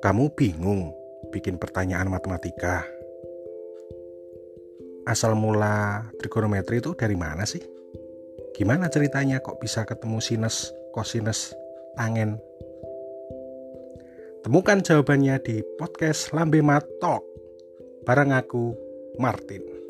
Kamu bingung bikin pertanyaan matematika. Asal mula trigonometri itu dari mana sih? Gimana ceritanya kok bisa ketemu sinus, kosinus, tangen? Temukan jawabannya di podcast Lambe Matok bareng aku Martin.